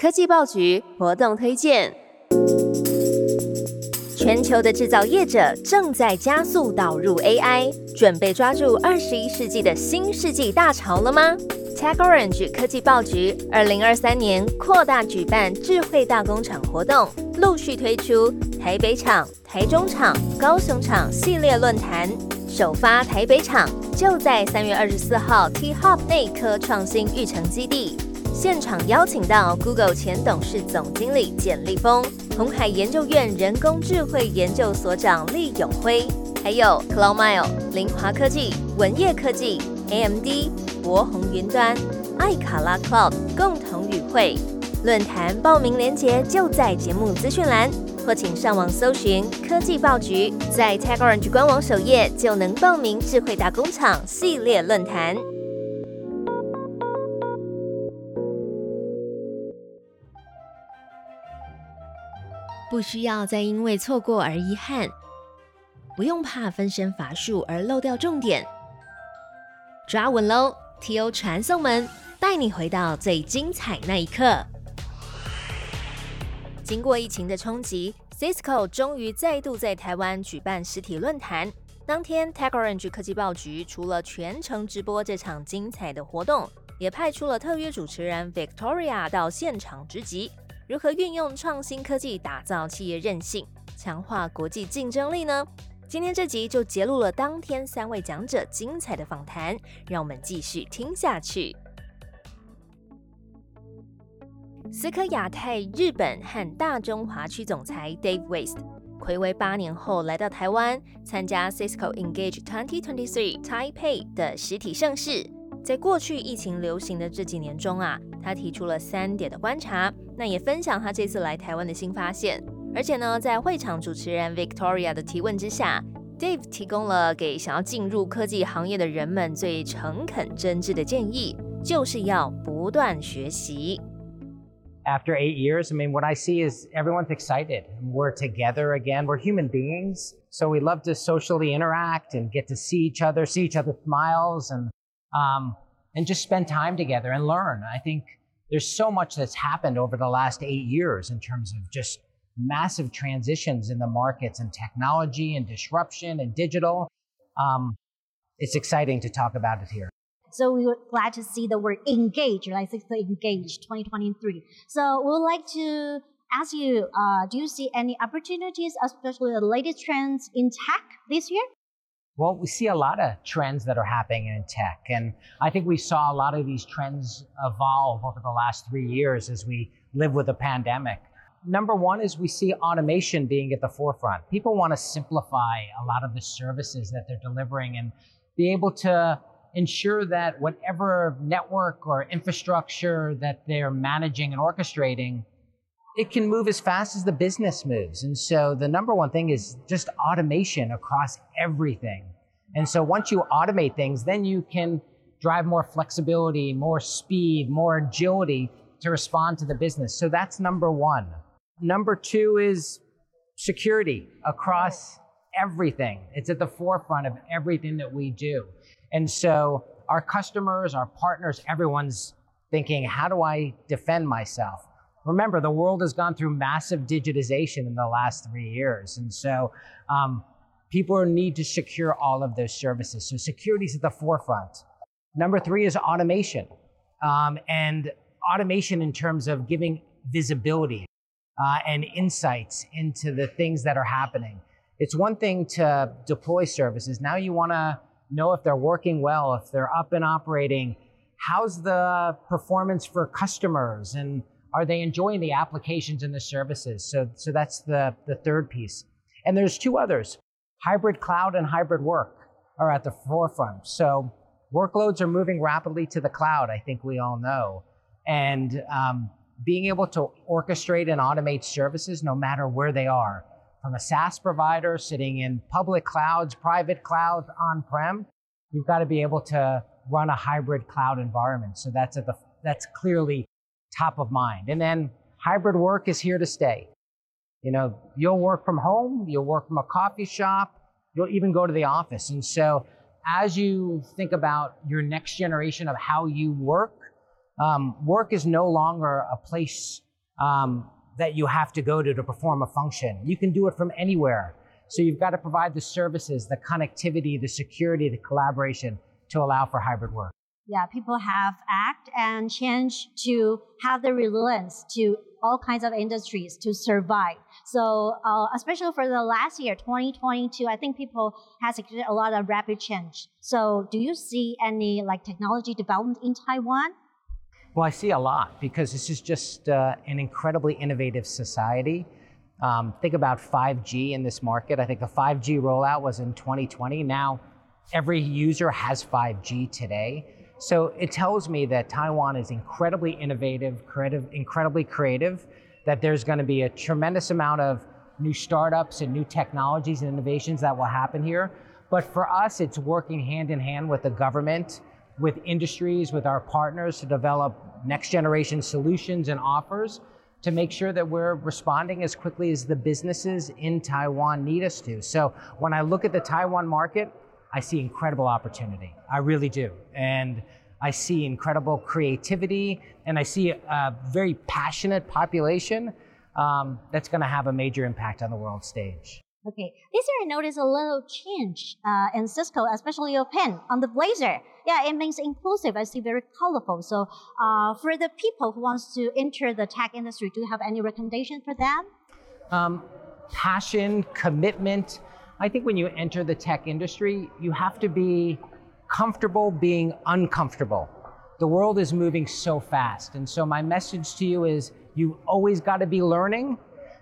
科技报局活动推荐：全球的制造业者正在加速导入 AI，准备抓住二十一世纪的新世纪大潮了吗？TechOrange 科技报局二零二三年扩大举办智慧大工厂活动，陆续推出台北厂、台中厂、高雄厂系列论坛。首发台北厂就在三月二十四号 T Hub 内科创新育成基地。现场邀请到 Google 前董事总经理简立峰、红海研究院人工智慧研究所长厉永辉，还有 CloudMile、凌华科技、文业科技、AMD、博宏云端、艾卡拉 Cloud 共同与会。论坛报名链接就在节目资讯栏，或请上网搜寻科技报局，在 TechOrange 官网首页就能报名智慧大工厂系列论坛。不需要再因为错过而遗憾，不用怕分身乏术而漏掉重点。抓稳喽！T.O. 传送门带你回到最精彩那一刻。经过疫情的冲击，Cisco 终于再度在台湾举办实体论坛。当天，TechOrange 科技报局除了全程直播这场精彩的活动，也派出了特约主持人 Victoria 到现场直击。如何运用创新科技打造企业韧性，强化国际竞争力呢？今天这集就揭露了当天三位讲者精彩的访谈，让我们继续听下去。思科亚太日本和大中华区总裁 Dave West，暌违八年后来到台湾参加 Cisco Engage 2023 Taipei 的实体盛事。在过去疫情流行的这几年中啊，他提出了三点的观察，那也分享他这次来台湾的新发现。而且呢，在会场主持人 Victoria 的提问之下，Dave 提供了给想要进入科技行业的人们最诚恳真挚的建议，就是要不断学习。after eight years, I mean, what I see is everyone's excited. We're together again. We're human beings. So we love to socially interact and get to see each other, see each other's smiles and, um, and just spend time together and learn. I think there's so much that's happened over the last eight years in terms of just massive transitions in the markets and technology and disruption and digital. Um, it's exciting to talk about it here. So we were glad to see the word engage, like engage 2023. So we would like to ask you, uh, do you see any opportunities, especially the latest trends in tech this year? Well, we see a lot of trends that are happening in tech. And I think we saw a lot of these trends evolve over the last three years as we live with a pandemic. Number one is we see automation being at the forefront. People want to simplify a lot of the services that they're delivering and be able to ensure that whatever network or infrastructure that they're managing and orchestrating, it can move as fast as the business moves. And so the number one thing is just automation across everything. And so once you automate things, then you can drive more flexibility, more speed, more agility to respond to the business. So that's number one. Number two is security across everything. It's at the forefront of everything that we do. And so our customers, our partners, everyone's thinking, how do I defend myself? Remember, the world has gone through massive digitization in the last three years. And so um, people need to secure all of those services. So security is at the forefront. Number three is automation. Um, and automation in terms of giving visibility uh, and insights into the things that are happening. It's one thing to deploy services. Now you want to know if they're working well, if they're up and operating. How's the performance for customers and are they enjoying the applications and the services? So, so that's the, the third piece. And there's two others. Hybrid cloud and hybrid work are at the forefront. So workloads are moving rapidly to the cloud, I think we all know. And um, being able to orchestrate and automate services no matter where they are from a SaaS provider sitting in public clouds, private clouds, on prem. You've got to be able to run a hybrid cloud environment. So that's at the that's clearly top of mind. And then hybrid work is here to stay. You know, you'll work from home, you'll work from a coffee shop, you'll even go to the office. And so as you think about your next generation of how you work, um, work is no longer a place um, that you have to go to to perform a function. You can do it from anywhere. So you've got to provide the services, the connectivity, the security, the collaboration to allow for hybrid work. Yeah, people have act and change to have the resilience to all kinds of industries to survive. So, uh, especially for the last year, 2022, I think people has a lot of rapid change. So, do you see any like technology development in Taiwan? Well, I see a lot because this is just uh, an incredibly innovative society. Um, think about 5G in this market. I think the 5G rollout was in 2020. Now, every user has 5G today. So it tells me that Taiwan is incredibly innovative, creative, incredibly creative, that there's going to be a tremendous amount of new startups and new technologies and innovations that will happen here. But for us, it's working hand in hand with the government with industries, with our partners to develop next generation solutions and offers to make sure that we're responding as quickly as the businesses in Taiwan need us to. So when I look at the Taiwan market, I see incredible opportunity. I really do. And I see incredible creativity and I see a very passionate population um, that's going to have a major impact on the world stage. Okay, this year I noticed a little change uh, in Cisco, especially your pen on the blazer. Yeah, it means inclusive. I see very colorful. So uh, for the people who wants to enter the tech industry, do you have any recommendation for them? Um, passion, commitment. I think when you enter the tech industry, you have to be comfortable being uncomfortable. The world is moving so fast. And so my message to you is you always got to be learning.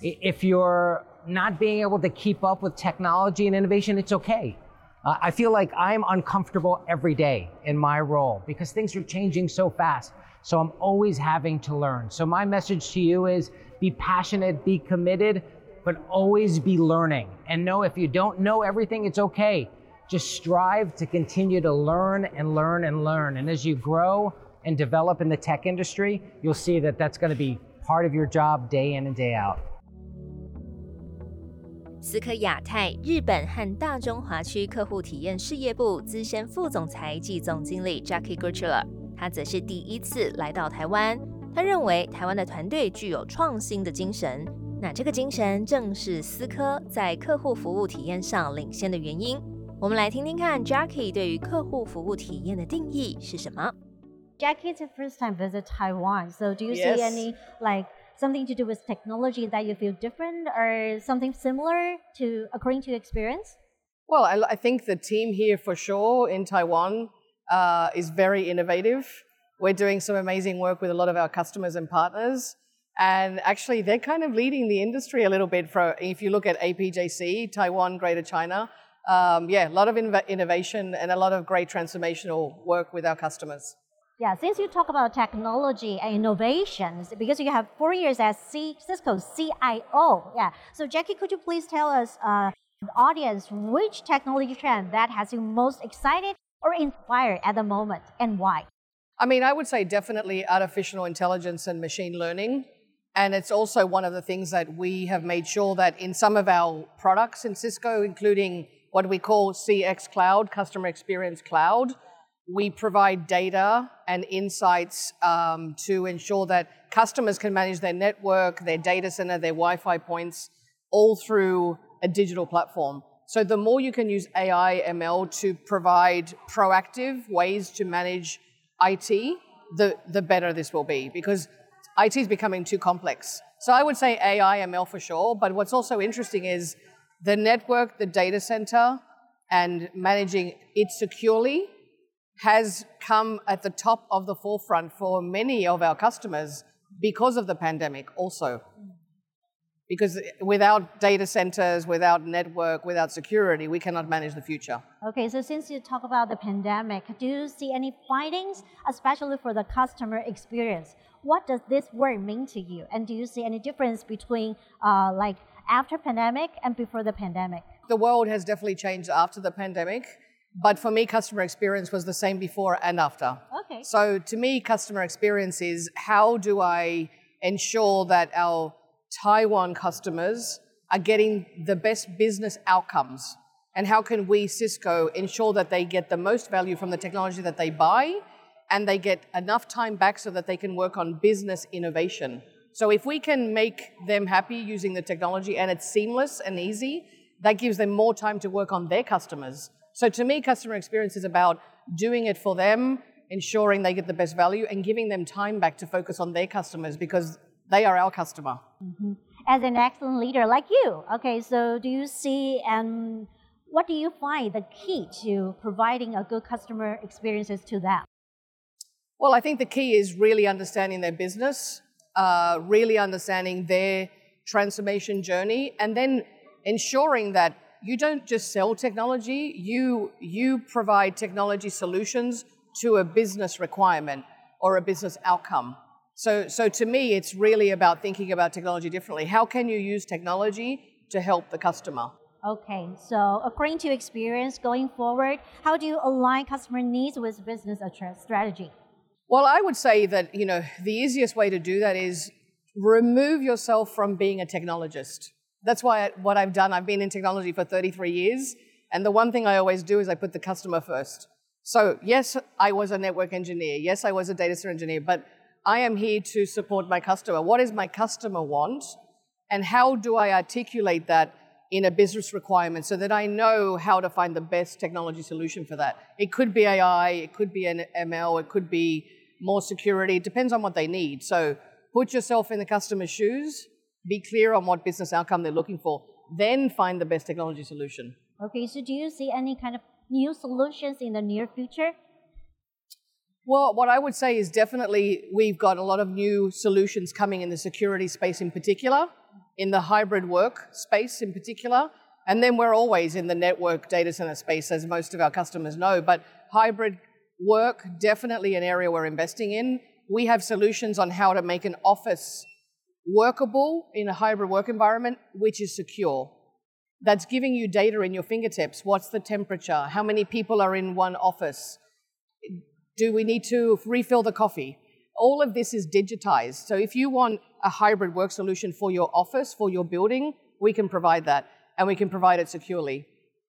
If you're not being able to keep up with technology and innovation, it's okay. Uh, I feel like I'm uncomfortable every day in my role because things are changing so fast. So I'm always having to learn. So my message to you is be passionate, be committed, but always be learning. And know if you don't know everything, it's okay. Just strive to continue to learn and learn and learn. And as you grow and develop in the tech industry, you'll see that that's going to be part of your job day in and day out. 思科亚太、日本和大中华区客户体验事业部资深副总裁暨总经理 Jacqui 那这个精神正是思科在客户服务体验上领先的原因。我们来听听看 Jacqui 对于客户服务体验的定义是什么。Jacqui, your first time visit Taiwan, so do you see any like something to do with technology that you feel different or something similar to according to your experience? Well, I, I think the team here for sure in Taiwan uh, is very innovative. We're doing some amazing work with a lot of our customers and partners. And actually, they're kind of leading the industry a little bit. For if you look at APJC, Taiwan, Greater China, um, yeah, a lot of innovation and a lot of great transformational work with our customers. Yeah, since you talk about technology and innovations, because you have four years as C, Cisco CIO, yeah. So Jacqui, could you please tell us, uh, the audience, which technology trend that has you most excited or inspired at the moment, and why? I mean, I would say definitely artificial intelligence and machine learning. And it's also one of the things that we have made sure that in some of our products in Cisco, including what we call CX Cloud, Customer Experience Cloud, we provide data and insights um, to ensure that customers can manage their network, their data center, their Wi Fi points, all through a digital platform. So, the more you can use AI, ML to provide proactive ways to manage IT, the, the better this will be because IT is becoming too complex. So, I would say AI, ML for sure. But what's also interesting is the network, the data center, and managing it securely has come at the top of the forefront for many of our customers because of the pandemic also. Because without data centers, without network, without security, we cannot manage the future. Okay, so since you talk about the pandemic, do you see any findings, especially for the customer experience? What does this word mean to you? And do you see any difference between uh, like after pandemic and before the pandemic? The world has definitely changed after the pandemic but for me, customer experience was the same before and after. Okay. So to me, customer experience is how do I ensure that our Taiwan customers are getting the best business outcomes? And how can we, Cisco, ensure that they get the most value from the technology that they buy and they get enough time back so that they can work on business innovation? So if we can make them happy using the technology and it's seamless and easy, that gives them more time to work on their customers. So to me, customer experience is about doing it for them, ensuring they get the best value, and giving them time back to focus on their customers because they are our customer. Mm-hmm. As an excellent leader like you, okay, so do you see and what do you find the key to providing a good customer experiences to them? Well, I think the key is really understanding their business, uh, really understanding their transformation journey, and then ensuring that you don't just sell technology, you, you provide technology solutions to a business requirement or a business outcome. So, so to me, it's really about thinking about technology differently. How can you use technology to help the customer? Okay, so according to experience going forward, how do you align customer needs with business strategy? Well, I would say that you know the easiest way to do that is remove yourself from being a technologist. That's why I, what I've done. I've been in technology for 33 years, and the one thing I always do is I put the customer first. So yes, I was a network engineer. Yes, I was a data center engineer, but I am here to support my customer. What does my customer want, and how do I articulate that in a business requirement so that I know how to find the best technology solution for that? It could be AI, it could be an ML, it could be more security. It depends on what they need. So put yourself in the customer's shoes be clear on what business outcome they're looking for, then find the best technology solution. Okay, so do you see any kind of new solutions in the near future? Well, what I would say is definitely we've got a lot of new solutions coming in the security space in particular, in the hybrid work space in particular, and then we're always in the network data center space, as most of our customers know. But hybrid work, definitely an area we're investing in. We have solutions on how to make an office workable in a hybrid work environment, which is secure. That's giving you data in your fingertips. What's the temperature? How many people are in one office? Do we need to refill the coffee? All of this is digitized. So if you want a hybrid work solution for your office, for your building, we can provide that. And we can provide it securely,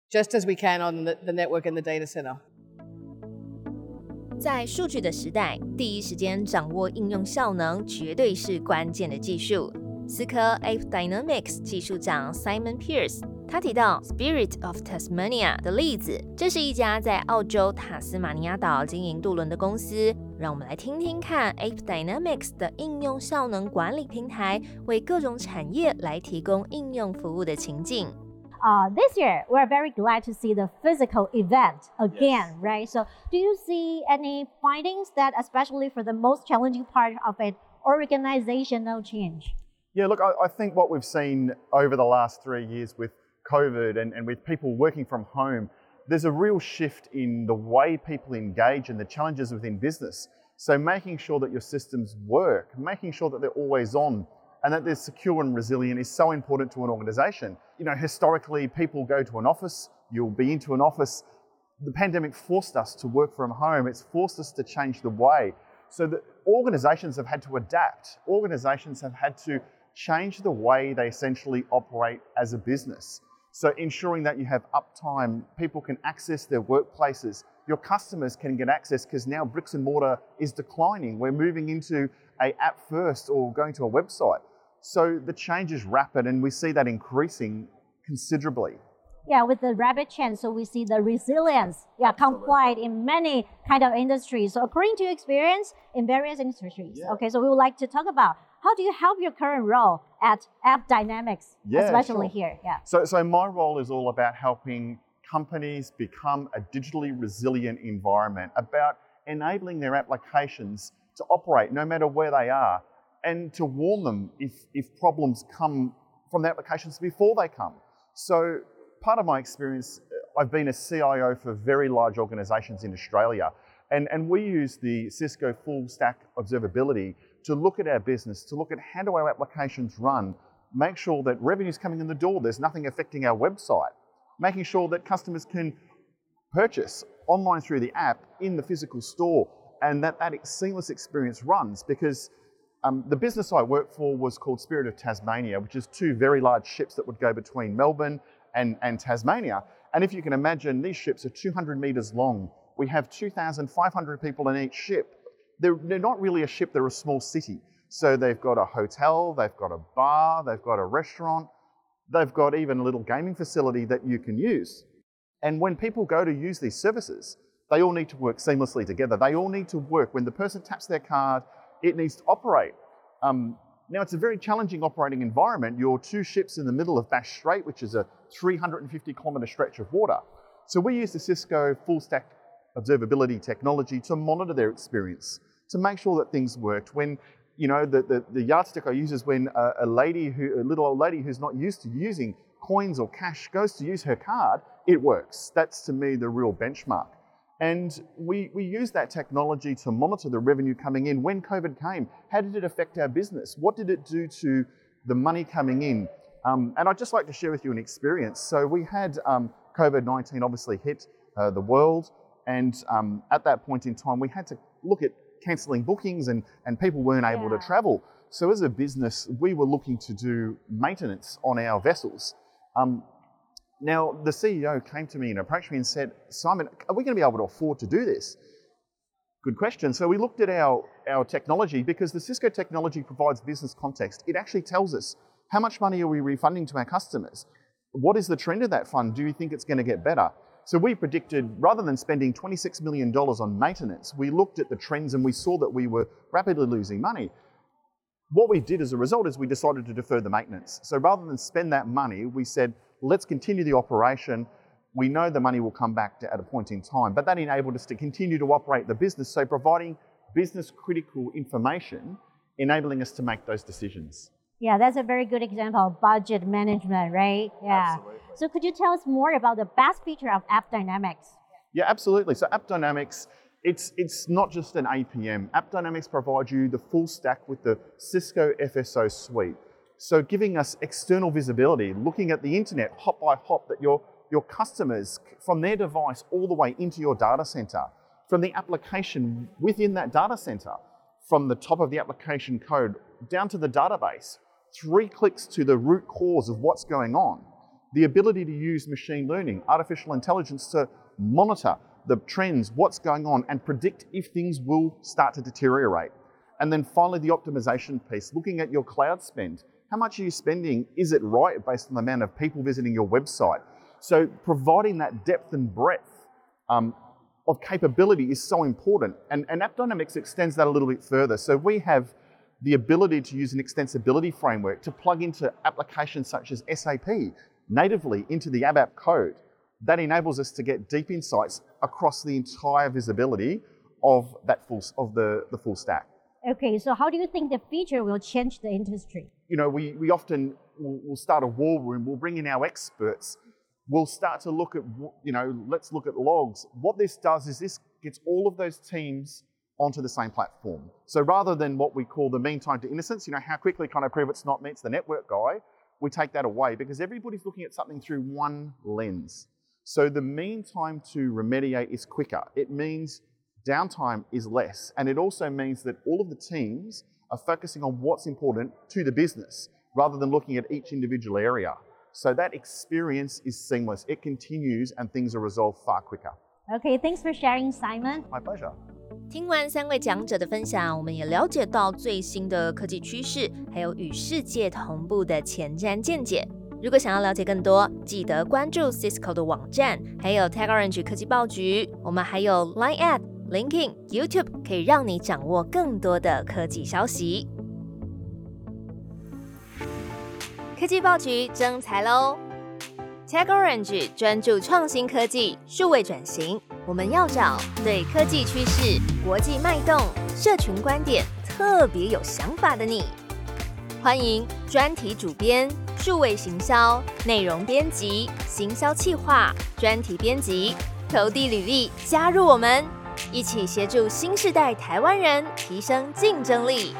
just as we can on the, the network and the data center. 在数据的时代，第一时间掌握应用效能绝对是关键的技术。思科 AppDynamics 技术长 Simon Pearce 他提到 Spirit of Tasmania 的例子，这是一家在澳洲塔斯马尼亚岛经营渡轮的公司。让我们来听听看 AppDynamics 的应用效能管理平台为各种产业来提供应用服务的情境。Uh, this year, we're very glad to see the physical event again, yes. right? So, do you see any findings that, especially for the most challenging part of it, organizational change? Yeah, look, I, I think what we've seen over the last three years with COVID and, and with people working from home, there's a real shift in the way people engage and the challenges within business. So, making sure that your systems work, making sure that they're always on, and that they're secure and resilient is so important to an organization. You know, historically, people go to an office, you'll be into an office. The pandemic forced us to work from home, it's forced us to change the way. So that organizations have had to adapt. Organizations have had to change the way they essentially operate as a business. So ensuring that you have uptime, people can access their workplaces, your customers can get access because now bricks and mortar is declining. We're moving into a app first or going to a website. So the change is rapid and we see that increasing considerably. Yeah, with the rapid change, so we see the resilience, yeah, complied in many kind of industries. So according to your experience in various industries. Yeah. Okay, so we would like to talk about how do you help your current role at app Dynamics, yeah, especially sure. here? Yeah. So, so my role is all about helping companies become a digitally resilient environment, about enabling their applications to operate no matter where they are and to warn them if, if problems come from the applications before they come. So, part of my experience, uh, I've been a CIO for very large organizations in Australia, and, and we use the Cisco full stack observability to look at our business, to look at how do our applications run, make sure that revenue's coming in the door, there's nothing affecting our website, making sure that customers can purchase online through the app in the physical store and that that seamless experience runs because um, the business I worked for was called Spirit of Tasmania, which is two very large ships that would go between Melbourne and, and Tasmania. And if you can imagine, these ships are 200 metres long. We have 2,500 people in each ship. They're, they're not really a ship, they're a small city. So they've got a hotel, they've got a bar, they've got a restaurant, they've got even a little gaming facility that you can use. And when people go to use these services, they all need to work seamlessly together. They all need to work. When the person taps their card, it needs to operate. Um, now, it's a very challenging operating environment. You're two ships in the middle of Bass Strait, which is a 350 kilometre stretch of water. So we use the Cisco full stack observability technology to monitor their experience, to make sure that things worked. When, you know, the, the, the yardstick I use is when a, a lady who, a little old lady who's not used to using coins or cash goes to use her card, it works. That's to me the real benchmark. And we, we use that technology to monitor the revenue coming in. When COVID came, how did it affect our business? What did it do to the money coming in? Um, and I'd just like to share with you an experience. So we had um, COVID 19 obviously hit uh, the world. And um, at that point in time, we had to look at cancelling bookings and, and people weren't able Yeah. to travel. So as a business, we were looking to do maintenance on our vessels. Um, now, the CEO came to me and approached me and said, Simon, are we going to be able to afford to do this? Good question. So we looked at our, our technology because the Cisco technology provides business context. It actually tells us how much money are we refunding to our customers? What is the trend of that fund? Do you think it's going to get better? So we predicted rather than spending $26 million on maintenance, we looked at the trends and we saw that we were rapidly losing money. What we did as a result is we decided to defer the maintenance. So rather than spend that money, we said, let's continue the operation. We know the money will come back to, at a point in time, but that enabled us to continue to operate the business. So providing business critical information, enabling us to make those decisions. Yeah, that's a very good example of budget management, right? Yeah. Absolutely. So could you tell us more about the best feature of App Dynamics? Yeah, absolutely. So App Dynamics, it's it's not just an APM. App Dynamics provides you the full stack with the Cisco FSO suite. So giving us external visibility, looking at the internet hop by hop that your your customers from their device all the way into your data center, from the application within that data center, from the top of the application code down to the database, three clicks to the root cause of what's going on the ability to use machine learning, artificial intelligence to monitor the trends, what's going on, and predict if things will start to deteriorate. And then finally, the optimization piece, looking at your cloud spend. How much are you spending? Is it right based on the amount of people visiting your website? So, providing that depth and breadth um, of capability is so important. And, and App Dynamics extends that a little bit further. So, we have the ability to use an extensibility framework to plug into applications such as SAP natively into the ABAP code. That enables us to get deep insights across the entire visibility of that full of the, the full stack. Okay, so how do you think the feature will change the industry? You know, we, we often will we'll start a war room, we'll bring in our experts, we'll start to look at, you know, let's look at logs. What this does is this gets all of those teams onto the same platform. So rather than what we call the mean time to innocence, you know, how quickly can I prove it's not me, it's the network guy, we take that away because everybody's looking at something through one lens. So the mean time to remediate is quicker. It means downtime is less. And it also means that all of the teams are focusing on what's important to the business rather than looking at each individual area. So that experience is seamless. It continues and things are resolved far quicker. Okay, thanks for sharing, Simon. My pleasure. 听完三位讲者的分享，我们也了解到最新的科技趋势，还有与世界同步的前瞻见解。如果想要了解更多，记得关注 Cisco 的网站，还有 TechOrange 科技报局。我们还有 Line App、LinkedIn、YouTube，可以让你掌握更多的科技消息。科技报局征才喽！TechOrange 专注创新科技、数位转型。我们要找对科技趋势、国际脉动、社群观点特别有想法的你。欢迎专题主编、数位行销、内容编辑、行销企划、专题编辑，投递履历加入我们，一起协助新时代台湾人提升竞争力。